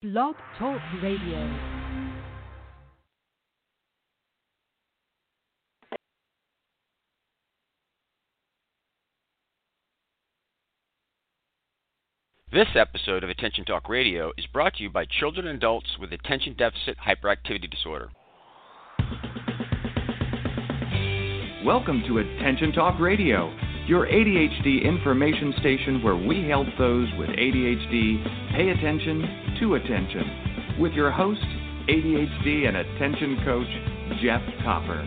Blog Talk Radio. This episode of Attention Talk Radio is brought to you by children and adults with attention deficit hyperactivity disorder. Welcome to Attention Talk Radio, your ADHD information station where we help those with ADHD pay attention to attention. With your host, ADHD and attention coach, Jeff Copper.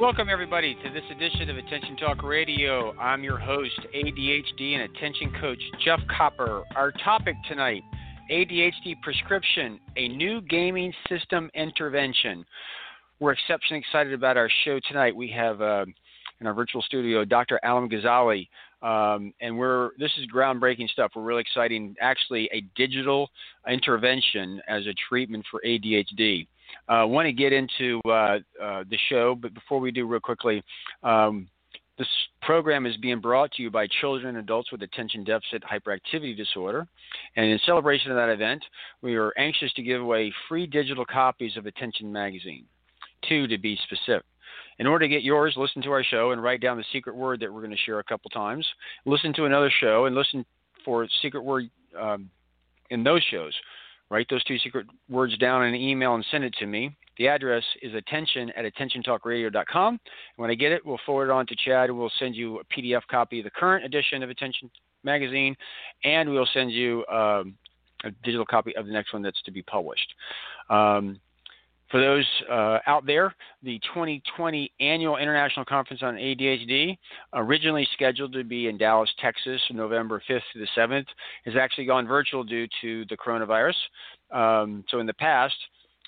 Welcome, everybody, to this edition of Attention Talk Radio. I'm your host, ADHD and attention coach, Jeff Copper. Our topic tonight ADHD prescription, a new gaming system intervention. We're exceptionally excited about our show tonight. We have uh, in our virtual studio Dr. Adam Gazzaley, um, and we're this is groundbreaking stuff. We're really exciting. Actually, a digital intervention as a treatment for ADHD. I uh, want to get into uh, uh, the show, but before we do, real quickly, um, this program is being brought to you by children and adults with attention deficit hyperactivity disorder. And in celebration of that event, we are anxious to give away free digital copies of Attention Magazine, two to be specific. In order to get yours, listen to our show and write down the secret word that we're going to share a couple times. Listen to another show and listen for secret word um, in those shows. Write those two secret words down in an email and send it to me. The address is attention at attentiontalkradio.com. When I get it, we'll forward it on to CHADD. We'll send you a PDF copy of the current edition of Attention Magazine, and we'll send you um, a digital copy of the next one that's to be published. Um, for those uh, out there, the 2020 Annual International Conference on ADHD, originally scheduled to be in Dallas, Texas, November 5th to the 7th, has actually gone virtual due to the coronavirus. Um, so in the past,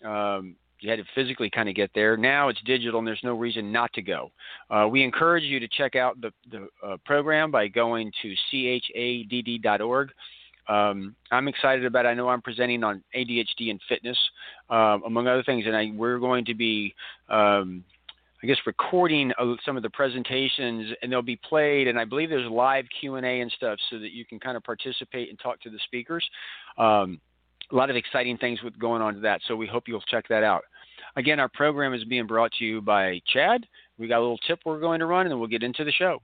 um, you had to physically kind of get there. Now it's digital, and there's no reason not to go. Uh, we encourage you to check out the, the uh, program by going to chadd.org. Um, I'm excited about. I know I'm presenting on ADHD and fitness, uh, among other things, and I, we're going to be, um, I guess, recording some of the presentations, and they'll be played. And I believe there's live Q and A and stuff, so that you can kind of participate and talk to the speakers. Um, a lot of exciting things with going on to that. So we hope you'll check that out. Again, our program is being brought to you by CHADD. We got a little tip we're going to run, and then we'll get into the show.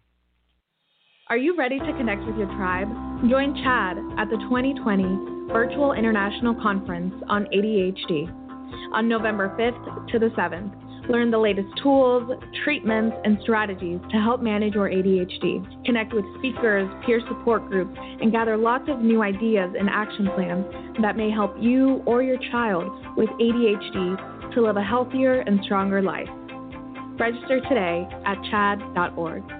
Are you ready to connect with your tribe? Join CHADD at the 2020 Virtual International Conference on ADHD on November 5th to the 7th. Learn the latest tools, treatments, and strategies to help manage your ADHD. Connect with speakers, peer support groups, and gather lots of new ideas and action plans that may help you or your child with ADHD to live a healthier and stronger life. Register today at chadd.org.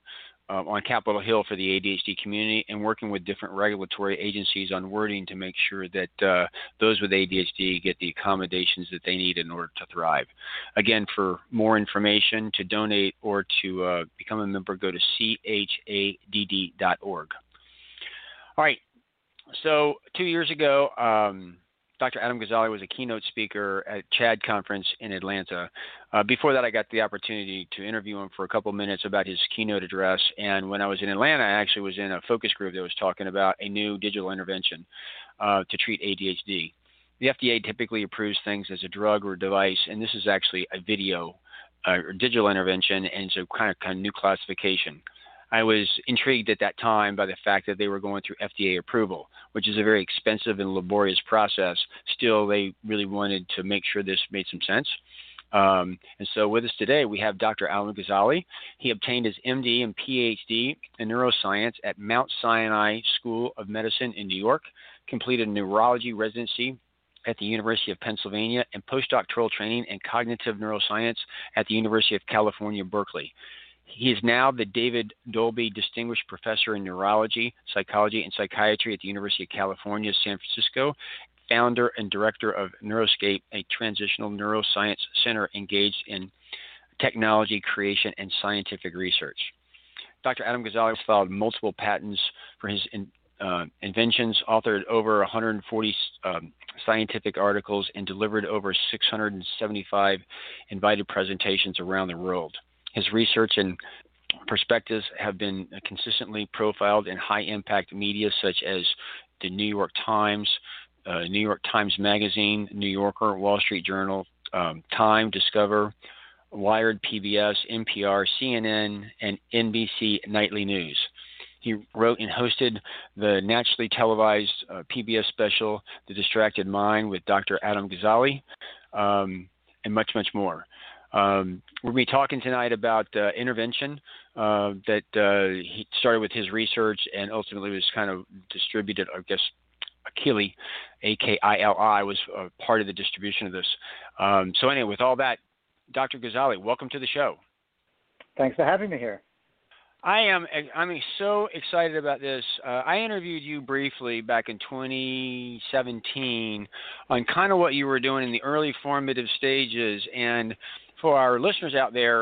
uh, on Capitol Hill for the ADHD community and working with different regulatory agencies on wording to make sure that uh, those with ADHD get the accommodations that they need in order to thrive. Again, for more information, to donate or to uh, become a member, go to chadd.org. All right. So, two years ago, um, Dr. Adam Gazzaley was a keynote speaker at CHADD conference in Atlanta. Uh, before that, I got the opportunity to interview him for a couple minutes about his keynote address. And when I was in Atlanta, I actually was in a focus group that was talking about a new digital intervention uh, to treat ADHD. The FDA typically approves things as a drug or device, and this is actually a video uh, or digital intervention, and a kind of kind of new classification. I was intrigued at that time by the fact that they were going through FDA approval, which is a very expensive and laborious process. Still, they really wanted to make sure this made some sense. Um, and so, with us today, we have Dr. Adam Gazzaley. He obtained his MD and PhD in neuroscience at Mount Sinai School of Medicine in New York, completed neurology residency at the University of Pennsylvania, and postdoctoral training in cognitive neuroscience at the University of California, Berkeley. He is now the David Dolby Distinguished Professor in Neurology, Psychology, and Psychiatry at the University of California, San Francisco, founder and director of Neuroscape, a translational neuroscience center engaged in technology creation and scientific research. Dr. Adam Gazzaley filed multiple patents for his in, uh, inventions, authored over 140 um, scientific articles, and delivered over 675 invited presentations around the world. His research and perspectives have been consistently profiled in high impact media such as the New York Times, uh, New York Times Magazine, New Yorker, Wall Street Journal, um, Time, Discover, Wired, PBS, NPR, CNN, and NBC Nightly News. He wrote and hosted the naturally televised uh, PBS special, The Distracted Mind, with Dr. Adam Gazzaley, um, and much, much more. Um, we're going to be talking tonight about uh, intervention uh, that uh, he started with his research and ultimately was kind of distributed, I guess, Akili, A K I L I, was part of the distribution of this. Um, so, anyway, with all that, Dr. Gazzaley, welcome to the show. Thanks for having me here. I am I'm so excited about this. Uh, I interviewed you briefly back in 2017 on kind of what you were doing in the early formative stages, and for our listeners out there,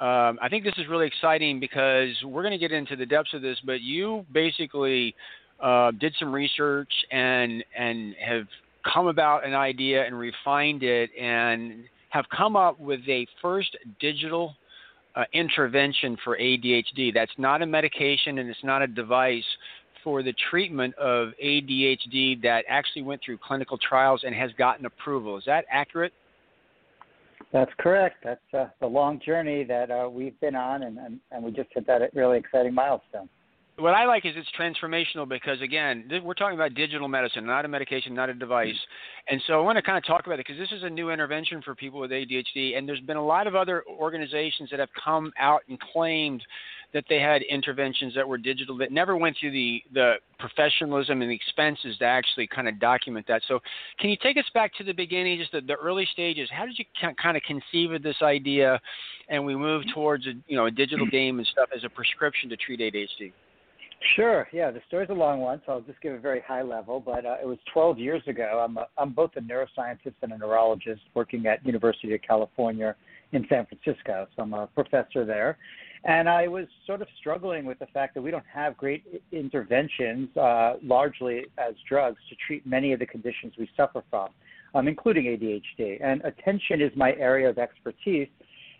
um, I think this is really exciting because we're going to get into the depths of this. But you basically uh, did some research and and have come about an idea and refined it and have come up with a first digital uh, intervention for ADHD. That's not a medication and it's not a device for the treatment of ADHD that actually went through clinical trials and has gotten approval. Is that accurate? That's correct. That's uh, the long journey that uh, we've been on, and, and, and we just hit that really exciting milestone what I like is it's transformational because again, th- we're talking about digital medicine, not a medication, not a device. And so I want to kind of talk about it because this is a new intervention for people with ADHD, and there's been a lot of other organizations that have come out and claimed that they had interventions that were digital that never went through the the professionalism and the expenses to actually kind of document that. So, can you take us back to the beginning, just the, the early stages? How did you kind of conceive of this idea, and we move towards a you know a digital game and stuff as a prescription to treat ADHD? Sure. Yeah, the story's a long one, so I'll just give a very high level. But uh, it was 12 years ago. I'm a, I'm both a neuroscientist and a neurologist working at University of California in San Francisco. So I'm a professor there, and I was sort of struggling with the fact that we don't have great interventions, uh, largely as drugs, to treat many of the conditions we suffer from, um, including ADHD. And attention is my area of expertise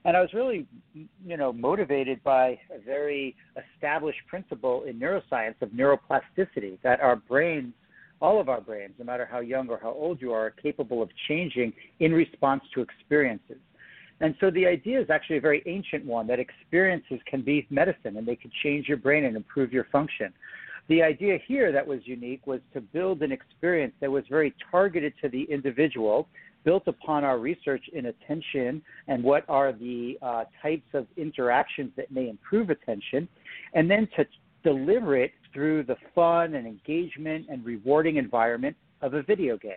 and I was really, you know, motivated by a very established principle in neuroscience of neuroplasticity that our brains, all of our brains, no matter how young or how old you are, are capable of changing in response to experiences. And so the idea is actually a very ancient one that experiences can be medicine and they can change your brain and improve your function. The idea here that was unique was to build an experience that was very targeted to the individual built upon our research in attention and what are the uh, types of interactions that may improve attention, and then to deliver it through the fun and engagement and rewarding environment of a video game.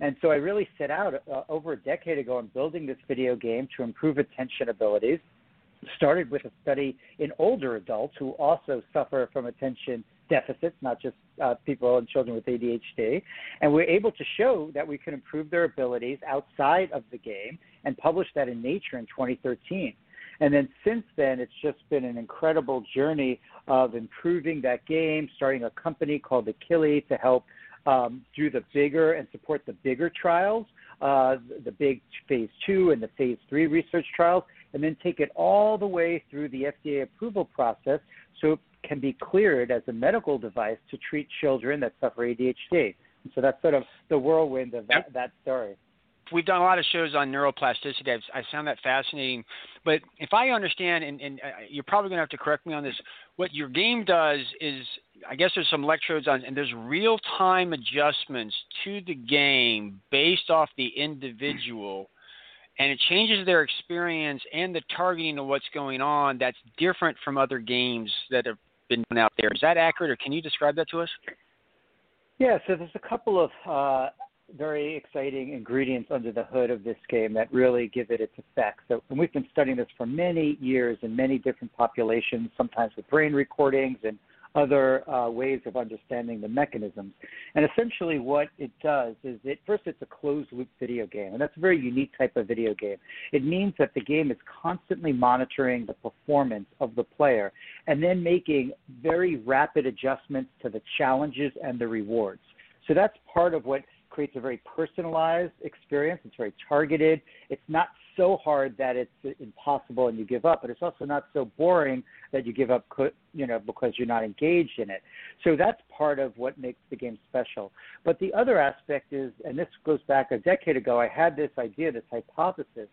And so I really set out uh, over a decade ago on building this video game to improve attention abilities. Started with a study in older adults who also suffer from attention deficits, not just uh, people and children with ADHD. And we're able to show that we can improve their abilities outside of the game and published that in Nature in 2013. And then since then, it's just been an incredible journey of improving that game, starting a company called Akili to help um, do the bigger and support the bigger trials, uh, the big phase two and the phase three research trials, and then take it all the way through the FDA approval process so it can be cleared as a medical device to treat children that suffer ADHD. And so that's sort of the whirlwind of that, that story. We've done a lot of shows on neuroplasticity. I've, I found that fascinating. But if I understand, and, and uh, you're probably going to have to correct me on this, what your game does is, I guess there's some electrodes on, and there's real time adjustments to the game based off the individual and it changes their experience and the targeting of what's going on that's different from other games that have been done out there. Is that accurate, or can you describe that to us? Yeah, so there's a couple of uh, very exciting ingredients under the hood of this game that really give it its effect. So, and we've been studying this for many years in many different populations, sometimes with brain recordings and other uh, ways of understanding the mechanisms. And essentially, what it does is it first it's a closed loop video game, and that's a very unique type of video game. It means that the game is constantly monitoring the performance of the player and then making very rapid adjustments to the challenges and the rewards. So that's part of what creates a very personalized experience. It's very targeted. It's not so hard that it's impossible and you give up, but it's also not so boring that you give up, you know, because you're not engaged in it. So that's part of what makes the game special. But the other aspect is, and this goes back a decade ago, I had this idea, this hypothesis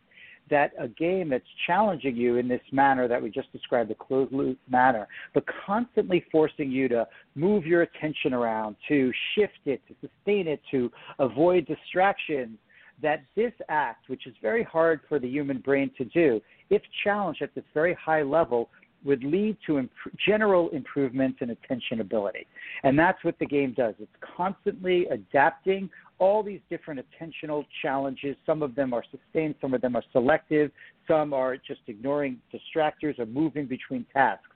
that a game that's challenging you in this manner that we just described, the closed loop manner, but constantly forcing you to move your attention around, to shift it, to sustain it, to avoid distractions, that this act, which is very hard for the human brain to do, if challenged at this very high level, would lead to imp- general improvements in attention ability. And that's what the game does. It's constantly adapting all these different attentional challenges. Some of them are sustained, some of them are selective, some are just ignoring distractors or moving between tasks.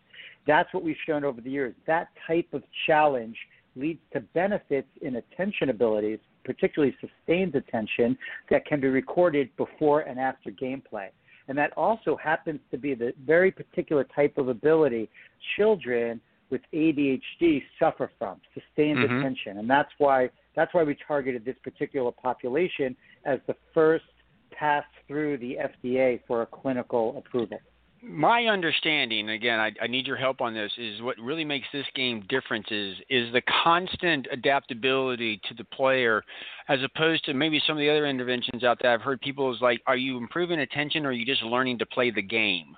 That's what we've shown over the years. That type of challenge leads to benefits in attention abilities, particularly sustained attention, that can be recorded before and after gameplay. And that also happens to be the very particular type of ability children with ADHD suffer from, sustained mm-hmm. attention. And that's why that's why we targeted this particular population as the first pass through the FDA for a clinical approval. My understanding, again, I, I, need your help on this, is what really makes this game different is, is the constant adaptability to the player as opposed to maybe some of the other interventions out there. I've heard people is like, are you improving attention or are you just learning to play the game?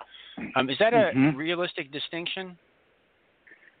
Um, is that a mm-hmm. realistic distinction?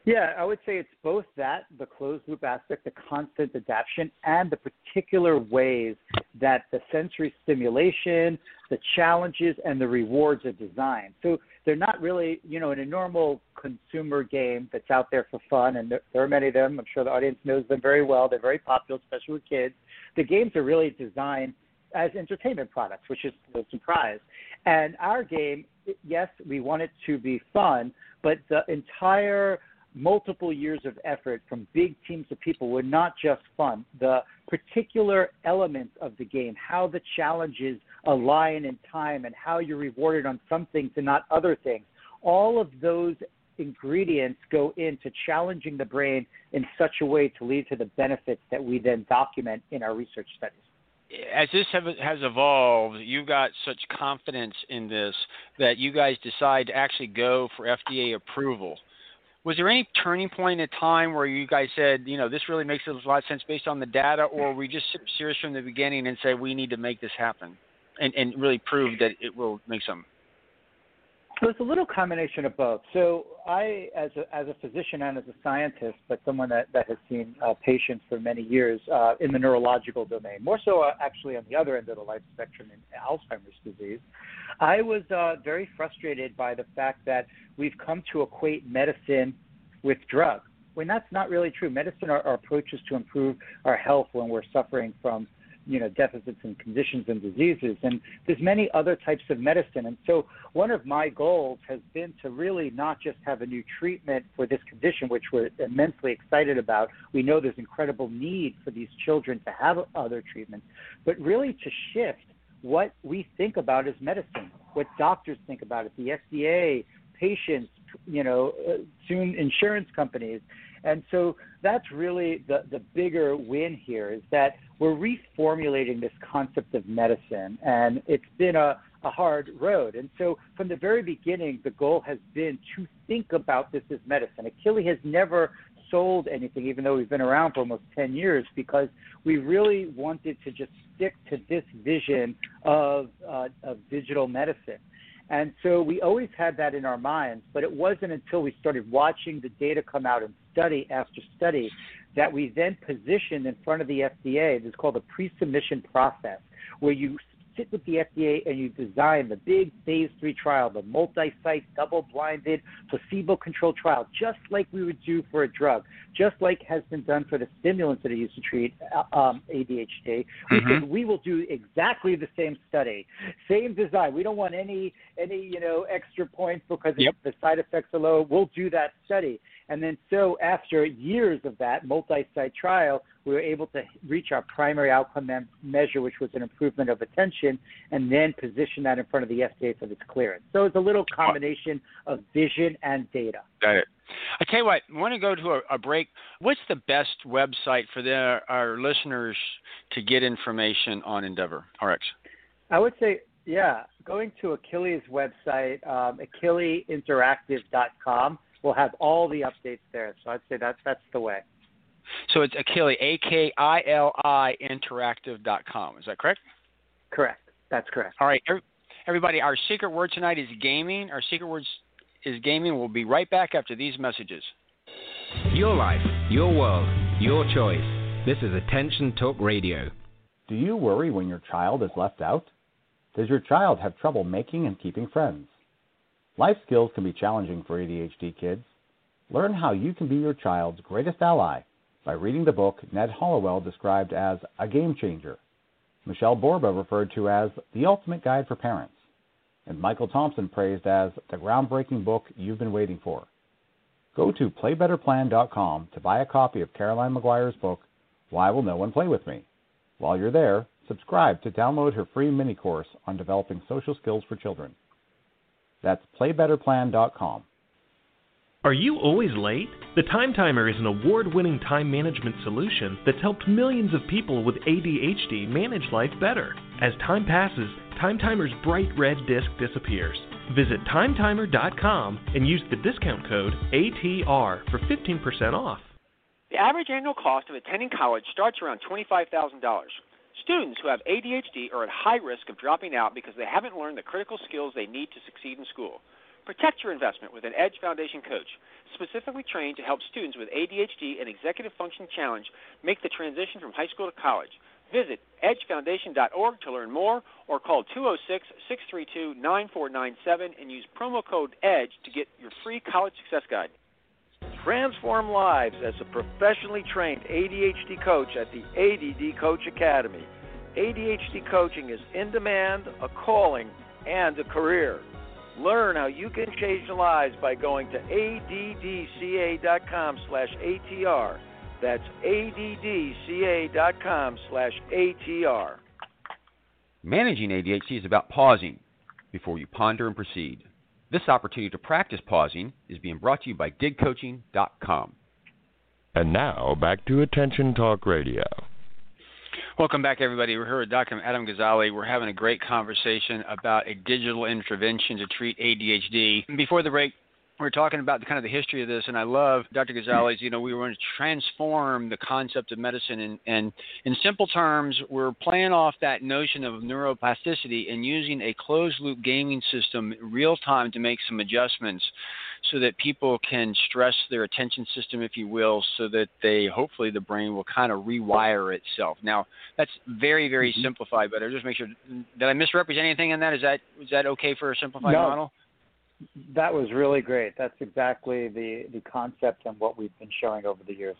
Yeah, I would say it's both that, the closed loop aspect, the constant adaptation, and the particular ways that the sensory stimulation, the challenges, and the rewards are designed. So they're not really, you know, in a normal consumer game that's out there for fun, and there, there are many of them. I'm sure the audience knows them very well. They're very popular, especially with kids. The games are really designed as entertainment products, which is no surprise. And our game, yes, we want it to be fun, but the entire multiple years of effort from big teams of people were not just fun. The particular elements of the game, how the challenges align in time, and how you're rewarded on some things and not other things, all of those ingredients go into challenging the brain in such a way to lead to the benefits that we then document in our research studies as this have, has evolved, you've got such confidence in this that you guys decide to actually go for FDA approval was there any turning point in time where you guys said, you know, this really makes a lot of sense based on the data, or were we just serious from the beginning and say we need to make this happen and, and really prove that it will make some? So it's a little combination of both. So I, as a, as a physician and as a scientist, but someone that, that has seen uh, patients for many years uh, in the neurological domain, more so uh, actually on the other end of the life spectrum in Alzheimer's disease, I was uh, very frustrated by the fact that we've come to equate medicine with drugs. When that's not really true. Medicine are, are approaches to improve our health when we're suffering from you know deficits and conditions and diseases and there's many other types of medicine. And so one of my goals has been to really not just have a new treatment for this condition which we're immensely excited about. We know there's incredible need for these children to have other treatments but really to shift what we think about as medicine what doctors think about it the FDA patients you know soon insurance companies and so that's really the, the bigger win here is that we're reformulating this concept of medicine, and it's been a, a hard road. And so from the very beginning, the goal has been to think about this as medicine. Akili has never sold anything, even though we've been around for almost 10 years, because we really wanted to just stick to this vision of, uh, of digital medicine. And so we always had that in our minds, but it wasn't until we started watching the data come out and study after study that we then positioned in front of the FDA. This is called the pre-submission process, where you sit with the FDA and you design the big phase three trial, the multi-site, double-blinded, placebo-controlled trial, just like we would do for a drug, just like has been done for the stimulants that are used to treat uh, um, ADHD. Mm-hmm. We said we will do exactly the same study, same design. We don't want any any you know extra points because yep. the side effects are low. We'll do that study. And then, so after years of that multi site trial, we were able to reach our primary outcome measure, which was an improvement of attention, and then position that in front of the FDA for its clearance. So it's a little combination of vision and data. Got it. I tell you what, I want to go to a, a break. What's the best website for the, our listeners to get information on Endeavor RX? I would say, yeah, going to Akili's website, um, akiliinteractive.com, will have all the updates there. So I'd say that's that's the way. So it's Akili, A K I L I interactive.com. Is that correct? Correct. That's correct. All right. Everybody, our secret word tonight is gaming. Our secret word is gaming. We'll be right back after these messages. Your life, your world, your choice. This is Attention Talk Radio. Do you worry when your child is left out? Does your child have trouble making and keeping friends? Life skills can be challenging for ADHD kids. Learn how you can be your child's greatest ally by reading the book Ned Hallowell described as a game changer, Michelle Borba referred to as the ultimate guide for parents, and Michael Thompson praised as the groundbreaking book you've been waiting for. Go to playbetterplan.com to buy a copy of Caroline Maguire's book, Why Will No One Play With Me? While you're there, subscribe to download her free mini course on developing social skills for children. That's playbetterplan.com. Are you always late? The Time Timer is an award winning time management solution that's helped millions of people with ADHD manage life better. As time passes, Time Timer's bright red disc disappears. Visit timetimer.com and use the discount code ATR for 15% off. The average annual cost of attending college starts around $25,000. Students who have ADHD are at high risk of dropping out because they haven't learned the critical skills they need to succeed in school. Protect your investment with an Edge Foundation coach, specifically trained to help students with ADHD and executive function challenge make the transition from high school to college. Visit edgefoundation.org to learn more or call 206 632 9497 and use promo code EDGE to get your free college success guide. Transform lives as a professionally trained ADHD coach at the ADD Coach Academy. ADHD coaching is in demand, a calling, and a career. Learn how you can change lives by going to addca.com slash ATR. That's addca.com slash ATR. Managing ADHD is about pausing before you ponder and proceed. This opportunity to practice pausing is being brought to you by digcoaching.com. And now back to Attention Talk Radio. Welcome back, everybody. We're here with Dr. Adam Gazzaley. We're having a great conversation about a digital intervention to treat ADHD. Before the break, we are talking about the kind of the history of this, and I love Dr. Gazzaley's. You know, we want to transform the concept of medicine, and, and in simple terms, we're playing off that notion of neuroplasticity and using a closed-loop gaming system real time to make some adjustments so that people can stress their attention system, if you will, so that they hopefully the brain will kind of rewire itself. Now, that's very, very mm-hmm. simplified, but I just make sure did I misrepresent anything in that? Is that is that okay for a simplified no, model? That was really great. That's exactly the the concept and what we've been showing over the years.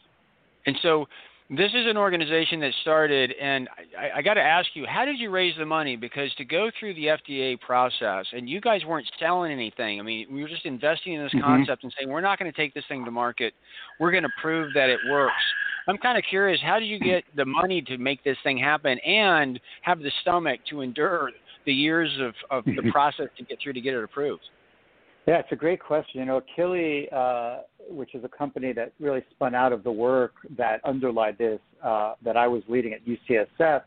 And so this is an organization that started, and I, I got to ask you, how did you raise the money? Because to go through the FDA process, and you guys weren't selling anything. I mean, we were just investing in this mm-hmm. concept and saying we're not going to take this thing to market. We're going to prove that it works. I'm kind of curious, how did you get the money to make this thing happen and have the stomach to endure the years of, of the process to get through to get it approved? Yeah, it's a great question. You know, Akili, uh, which is a company that really spun out of the work that underlied this, uh, that I was leading at UCSF,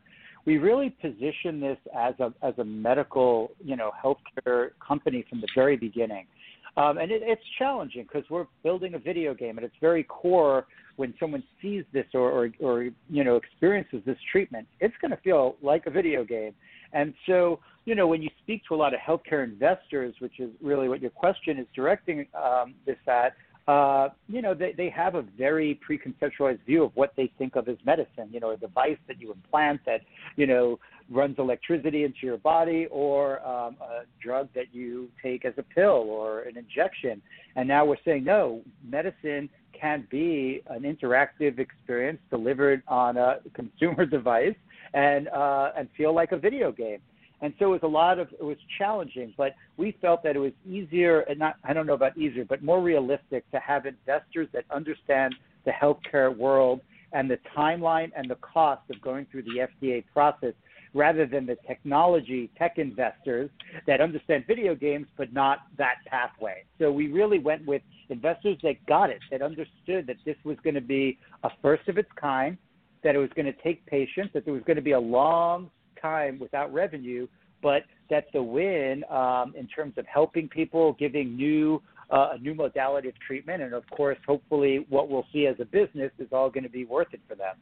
we really positioned this as a as a medical, you know, healthcare company from the very beginning. Um, and it, it's challenging because we're building a video game, and it's very core. When someone sees this or, or, or you know experiences this treatment, it's going to feel like a video game. And so you know, when you speak to a lot of healthcare investors, which is really what your question is directing um, this at, uh, you know, they, they have a very preconceptualized view of what they think of as medicine. You know, a device that you implant that, you know, runs electricity into your body, or um, a drug that you take as a pill or an injection. And now we're saying no, medicine can be an interactive experience delivered on a consumer device and uh, and feel like a video game. And so it was a lot of it was challenging, but we felt that it was easier and not I don't know about easier, but more realistic to have investors that understand the healthcare world and the timeline and the cost of going through the FDA process rather than the technology tech investors that understand video games but not that pathway. So we really went with investors that got it, that understood that this was going to be a first of its kind, that it was going to take patience, that there was going to be a long time without revenue, but that the win um, in terms of helping people, giving new uh, a new modality of treatment, and of course, hopefully, what we'll see as a business is all going to be worth it for them.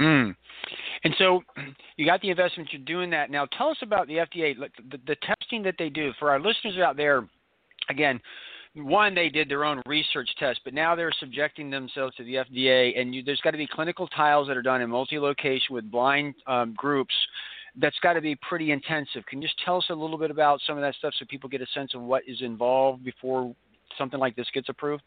Mm. And so you got the investment, you're doing that. Now tell us about the FDA, the, the testing that they do. For our listeners out there, again, one, they did their own research test, but now they're subjecting themselves to the FDA, and you, there's got to be clinical trials that are done in multi-location with blind um, groups. That's got to be pretty intensive. Can you just tell us a little bit about some of that stuff so people get a sense of what is involved before something like this gets approved?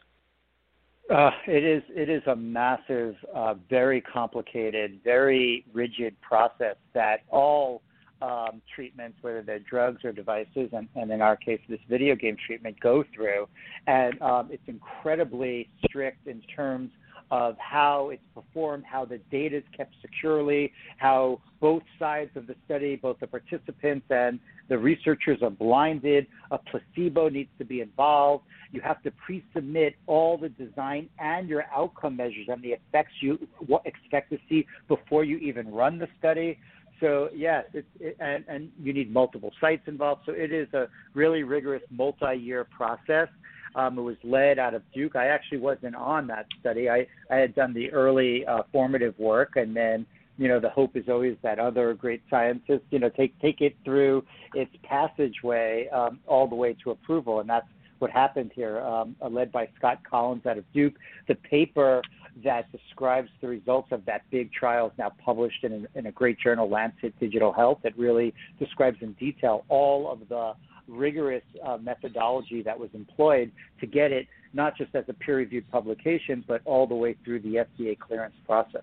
Uh, it is it is a massive, uh, very complicated, very rigid process that all um, treatments, whether they're drugs or devices, and, and in our case, this video game treatment, go through. And um, it's incredibly strict in terms of how it's performed, how the data is kept securely, how both sides of the study, both the participants and the researchers are blinded. A placebo needs to be involved. You have to pre-submit all the design and your outcome measures and the effects you expect to see before you even run the study. So yes, it's, it, and, and you need multiple sites involved. So it is a really rigorous multi-year process. Um, it was led out of Duke. I actually wasn't on that study. I, I had done the early uh, formative work, and then you know the hope is always that other great scientists you know take take it through its passageway um, all the way to approval, and that's what happened here. Um, led by Scott Kollins out of Duke, the paper that describes the results of that big trial is now published in a, in a great journal, Lancet Digital Health, that really describes in detail all of the rigorous uh, methodology that was employed to get it not just as a peer reviewed publication, but all the way through the FDA clearance process.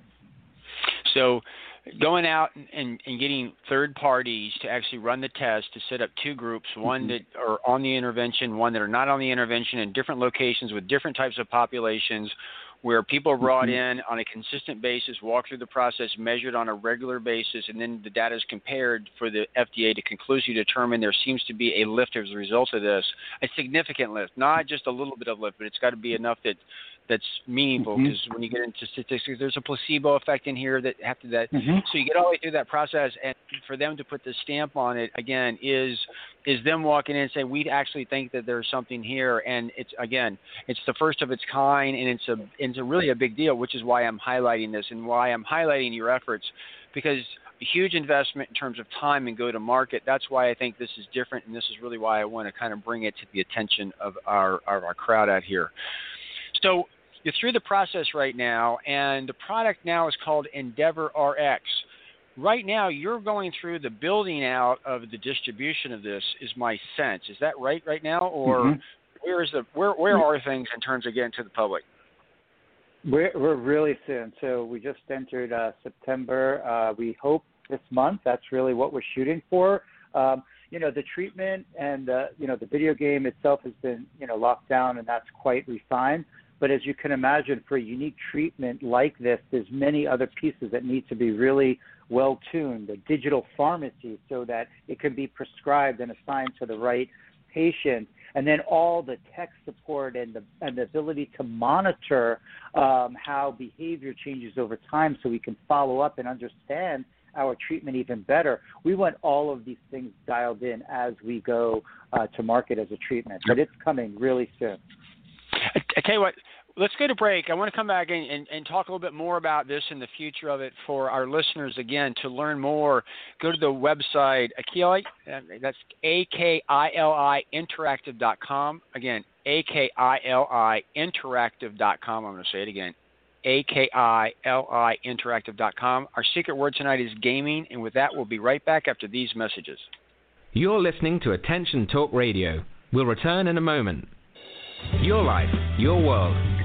So, going out and, and getting third parties to actually run the test to set up two groups one mm-hmm. that are on the intervention, one that are not on the intervention in different locations with different types of populations where people are brought mm-hmm. in on a consistent basis, walk through the process, measured on a regular basis, and then the data is compared for the FDA to conclusively determine there seems to be a lift as a result of this, a significant lift, not just a little bit of lift, but it's got to be enough that that's meaningful because mm-hmm. when you get into statistics, there's a placebo effect in here that have to that. Mm-hmm. So you get all the way through that process, and for them to put the stamp on it again is is them walking in and saying we actually think that there's something here, and it's again it's the first of its kind, and it's a it's a really a big deal, which is why I'm highlighting this and why I'm highlighting your efforts because a huge investment in terms of time and go to market. That's why I think this is different, and this is really why I want to kind of bring it to the attention of our, our, our crowd out here. So you're through the process right now, and the product now is called Endeavor RX. Right now, you're going through the building out of the distribution of this. Is my sense? Is that right right now, or mm-hmm. where is the where where are things in terms of getting to the public? We're we're really soon. So we just entered uh, September. Uh, we hope this month. That's really what we're shooting for. Um, you know, the treatment and uh, you know the video game itself has been you know locked down, and that's quite refined. But as you can imagine, for a unique treatment like this, there's many other pieces that need to be really well tuned. The digital pharmacy, so that it can be prescribed and assigned to the right patient, and then all the tech support and the and the ability to monitor um, how behavior changes over time, so we can follow up and understand our treatment even better. We want all of these things dialed in as we go uh, to market as a treatment, but it's coming really soon. I, I tell you what, let's go to break. I want to come back and, and, and, talk a little bit more about this and the future of it for our listeners. Again, to learn more, go to the website Akili. That's A K I L I Interactive.com. Again, A K I L I Interactive.com. I'm going to say it again. A K I L I Interactive.com. Our secret word tonight is gaming, and with that, we'll be right back after these messages. You're listening to Attention Talk Radio. We'll return in a moment. Your life, your world,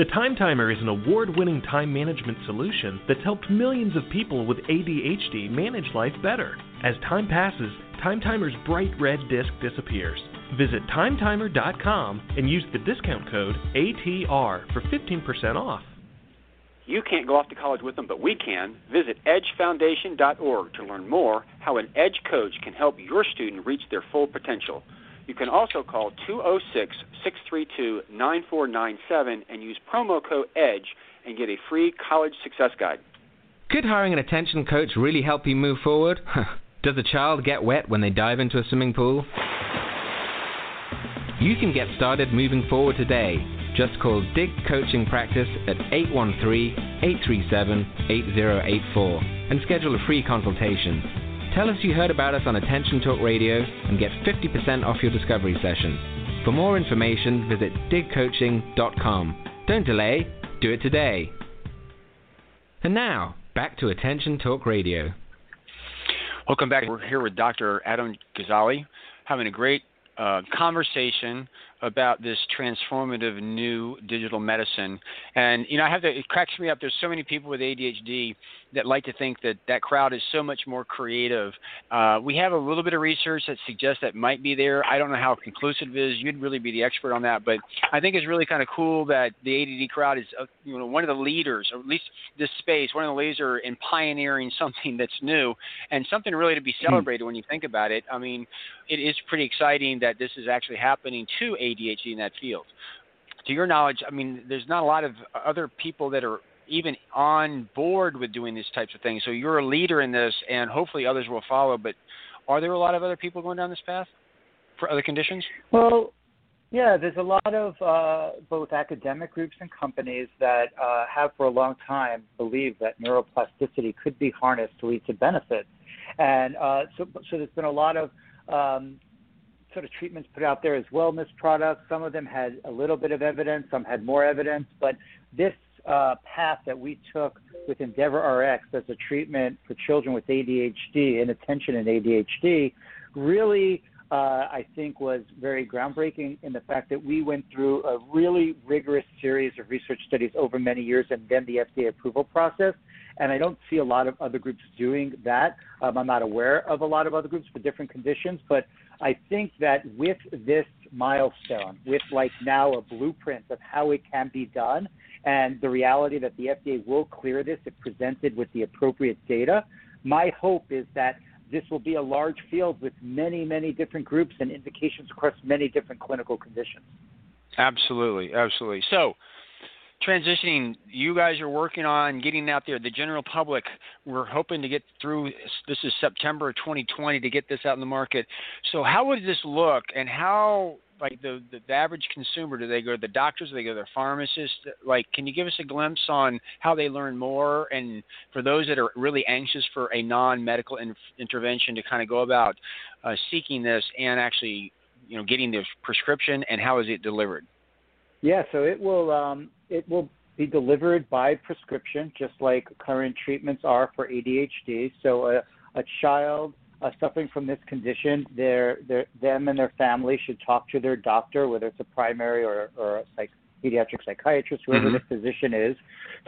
The Time Timer is an award winning time management solution that's helped millions of people with ADHD manage life better. As time passes, Time Timer's bright red disc disappears. Visit timetimer.com and use the discount code ATR for 15% off. You can't go off to college with them, but we can. Visit edgefoundation.org to learn more how an Edge coach can help your student reach their full potential. You can also call 206 632 9497 and use promo code EDGE and get a free college success guide. Could hiring an attention coach really help you move forward? Does a child get wet when they dive into a swimming pool? You can get started moving forward today. Just call Dig Coaching Practice at 813-837-8084 and schedule a free consultation. Tell us you heard about us on Attention Talk Radio and get 50% off your discovery session. For more information, visit digcoaching.com. Don't delay, do it today. And now, back to Attention Talk Radio. Welcome back. We're here with Dr. Adam Gazzaley, having a great uh, conversation about this transformative new digital medicine. And you know, I have to. It cracks me up. There's so many people with ADHD that like to think that that crowd is so much more creative. Uh, we have a little bit of research that suggests that might be there. I don't know how conclusive it is. You'd really be the expert on that, but I think it's really kind of cool that the ADD crowd is, uh, you know, one of the leaders, or at least this space, one of the leaders in pioneering something that's new and something really to be hmm. celebrated when you think about it. I mean, it is pretty exciting that this is actually happening to ADHD in that field. To your knowledge, I mean, there's not a lot of other people that are even on board with doing these types of things. So you're a leader in this, and hopefully others will follow. But are there a lot of other people going down this path for other conditions? Well, yeah, there's a lot of uh, both academic groups and companies that uh, have for a long time believed that neuroplasticity could be harnessed to lead to benefits. And uh, so, so there's been a lot of um, sort of treatments put out there as wellness products. Some of them had a little bit of evidence, some had more evidence, but this uh, path that we took with Endeavor RX as a treatment for children with ADHD and attention and ADHD really, uh, I think, was very groundbreaking in the fact that we went through a really rigorous series of research studies over many years and then the FDA approval process. And I don't see a lot of other groups doing that. Um, I'm not aware of a lot of other groups for different conditions, but I think that with this milestone, with like now a blueprint of how it can be done, and the reality that the FDA will clear this if presented with the appropriate data, my hope is that this will be a large field with many, many different groups and indications across many different clinical conditions. Absolutely, absolutely. So, transitioning, you guys are working on getting out there. The general public, we're hoping to get through. This is September 2020 to get this out in the market. So, how would this look, and how like the, the, the average consumer? Do they go to the doctors? Do they go to their pharmacist? Like, can you give us a glimpse on how they learn more? And for those that are really anxious for a non-medical in, intervention to kind of go about uh, seeking this and actually, you know, getting the prescription, and how is it delivered? Yeah, so it will um, it will be delivered by prescription, just like current treatments are for ADHD. So a, a child uh, suffering from this condition, their, their, them and their family should talk to their doctor, whether it's a primary or, or a psych, pediatric psychiatrist, whoever mm-hmm. the physician is.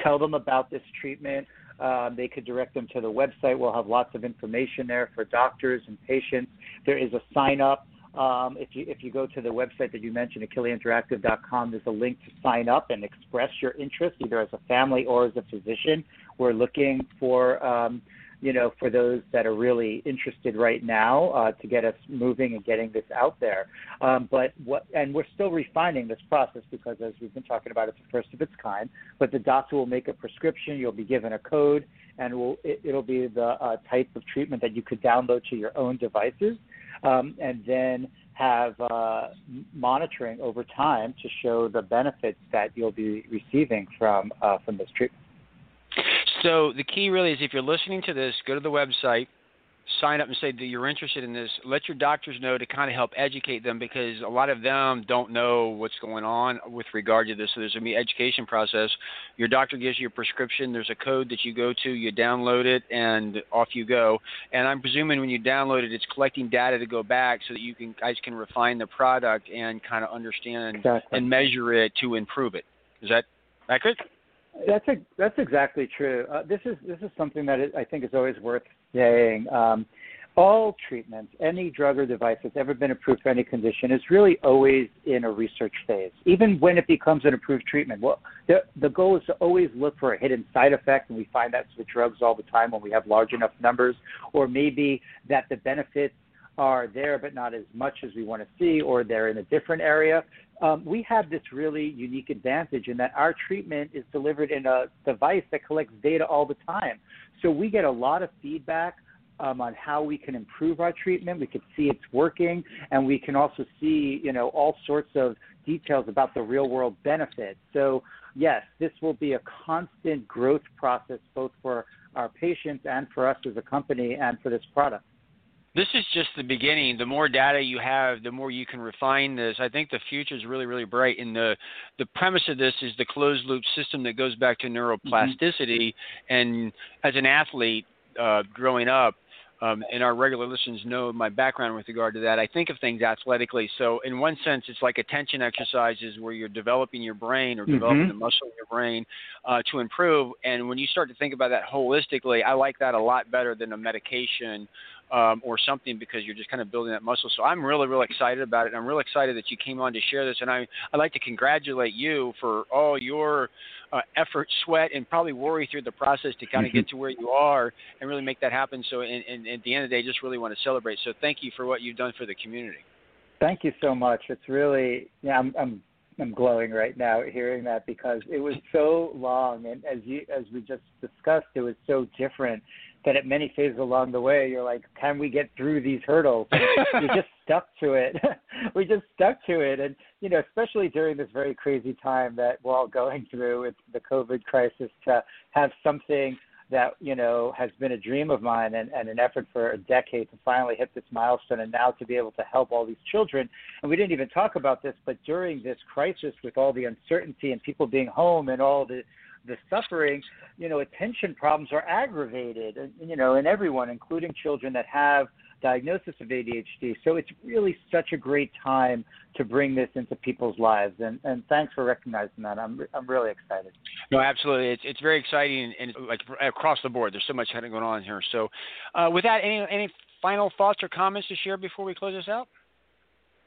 Tell them about this treatment. Um, they could direct them to the website. We'll have lots of information there for doctors and patients. There is a sign up. Um, if you if you go to the website that you mentioned, akiliinteractive.com, there's a link to sign up and express your interest, either as a family or as a physician. We're looking for um, you know, for those that are really interested right now uh, to get us moving and getting this out there. Um, but what, and we're still refining this process because, as we've been talking about, it's the first of its kind. But the doctor will make a prescription. You'll be given a code, and it, will be the uh, type of treatment that you could download to your own devices, um, and then have uh, monitoring over time to show the benefits that you'll be receiving from uh, from this treatment. So the key really is if you're listening to this, go to the website sign up and say that you're interested in this, let your doctors know to kind of help educate them because a lot of them don't know what's going on with regard to this. So there's a education process. Your doctor gives you a prescription. There's a code that you go to. You download it, and off you go. And I'm presuming when you download it, it's collecting data to go back so that you can guys can refine the product and kind of understand exactly. and measure it to improve it. Is that accurate? That's a, that's exactly true. Uh, this is this is something that I think is always worth saying. Um, all treatments, any drug or device that's ever been approved for any condition, is really always in a research phase. Even when it becomes an approved treatment, well, the the goal is to always look for a hidden side effect, and we find that with drugs all the time when we have large enough numbers, or maybe that the benefits are there but not as much as we want to see, or they're in a different area. Um, we have this really unique advantage in that our treatment is delivered in a device that collects data all the time. So we get a lot of feedback um, on how we can improve our treatment. We can see it's working, and we can also see, you know, all sorts of details about the real world benefits. So yes, this will be a constant growth process both for our patients and for us as a company and for this product this is just the beginning. The more data you have, the more you can refine this. I think the future is really, really bright. And the the premise of this is the closed loop system that goes back to neuroplasticity. Mm-hmm. And as an athlete uh, growing up, um, and our regular listeners know my background with regard to that. I think of things athletically. So, in one sense, it's like attention exercises where you're developing your brain or developing mm-hmm. the muscle in your brain uh, to improve. And when you start to think about that holistically, I like that a lot better than a medication um, or something because you're just kind of building that muscle. So I'm really, really excited about it. And I'm really excited that you came on to share this. And I, I'd like to congratulate you for all your uh, effort, sweat, and probably worry through the process to kind of get to where you are and really make that happen. So, and, and at the end of the day, just really want to celebrate. So, thank you for what you've done for the community. Thank you so much. It's really, yeah, I'm, I'm I'm glowing right now hearing that because it was so long and as you as we just discussed it was so different that at many phases along the way, you're like, can we get through these hurdles? We just stuck to it. we just stuck to it. And, you know, especially during this very crazy time that we're all going through with the COVID crisis, to have something that, you know, has been a dream of mine and, and an effort for a decade to finally hit this milestone and now to be able to help all these children. And we didn't even talk about this, but during this crisis with all the uncertainty and people being home and all the the suffering, you know, attention problems are aggravated, and you know, in everyone, including children that have diagnosis of ADHD. So it's really such a great time to bring this into people's lives, and and thanks for recognizing that. I'm I'm really excited. No, absolutely, it's it's very exciting and like across the board. There's so much going on here. So, uh, with that, any any final thoughts or comments to share before we close this out?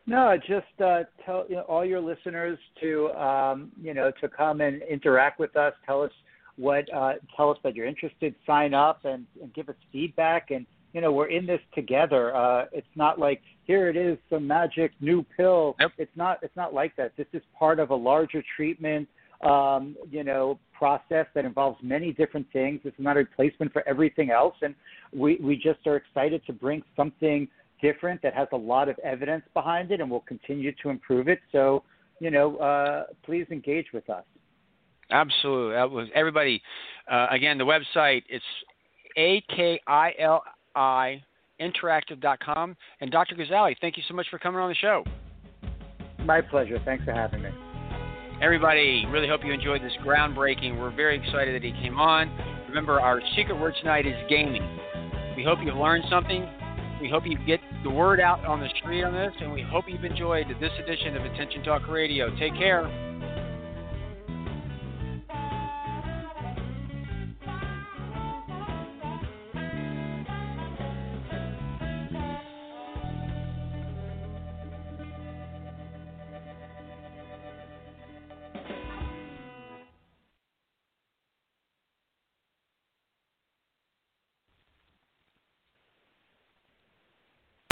No, just uh, tell you know, all your listeners to um, you know to come and interact with us. Tell us what uh, tell us that you're interested. Sign up and, and give us feedback. And you know we're in this together. Uh, it's not like here it is some magic new pill. It's not. It's not like that. This is part of a larger treatment. Um, you know process that involves many different things. It's not a replacement for everything else, and we we just are excited to bring something different that has a lot of evidence behind it, and we'll continue to improve it. So, you know, uh, please engage with us. Absolutely. That was everybody. Uh, again, the website it's a k i l i interactive.com. And Dr. Gazzaley, thank you so much for coming on the show. My pleasure. Thanks for having me. Everybody, really hope you enjoyed this groundbreaking. We're very excited that he came on. Remember, our secret word tonight is gaming. We hope you've learned something. We hope you get the word out on the street on this, and we hope you've enjoyed this edition of Attention Talk Radio. Take care.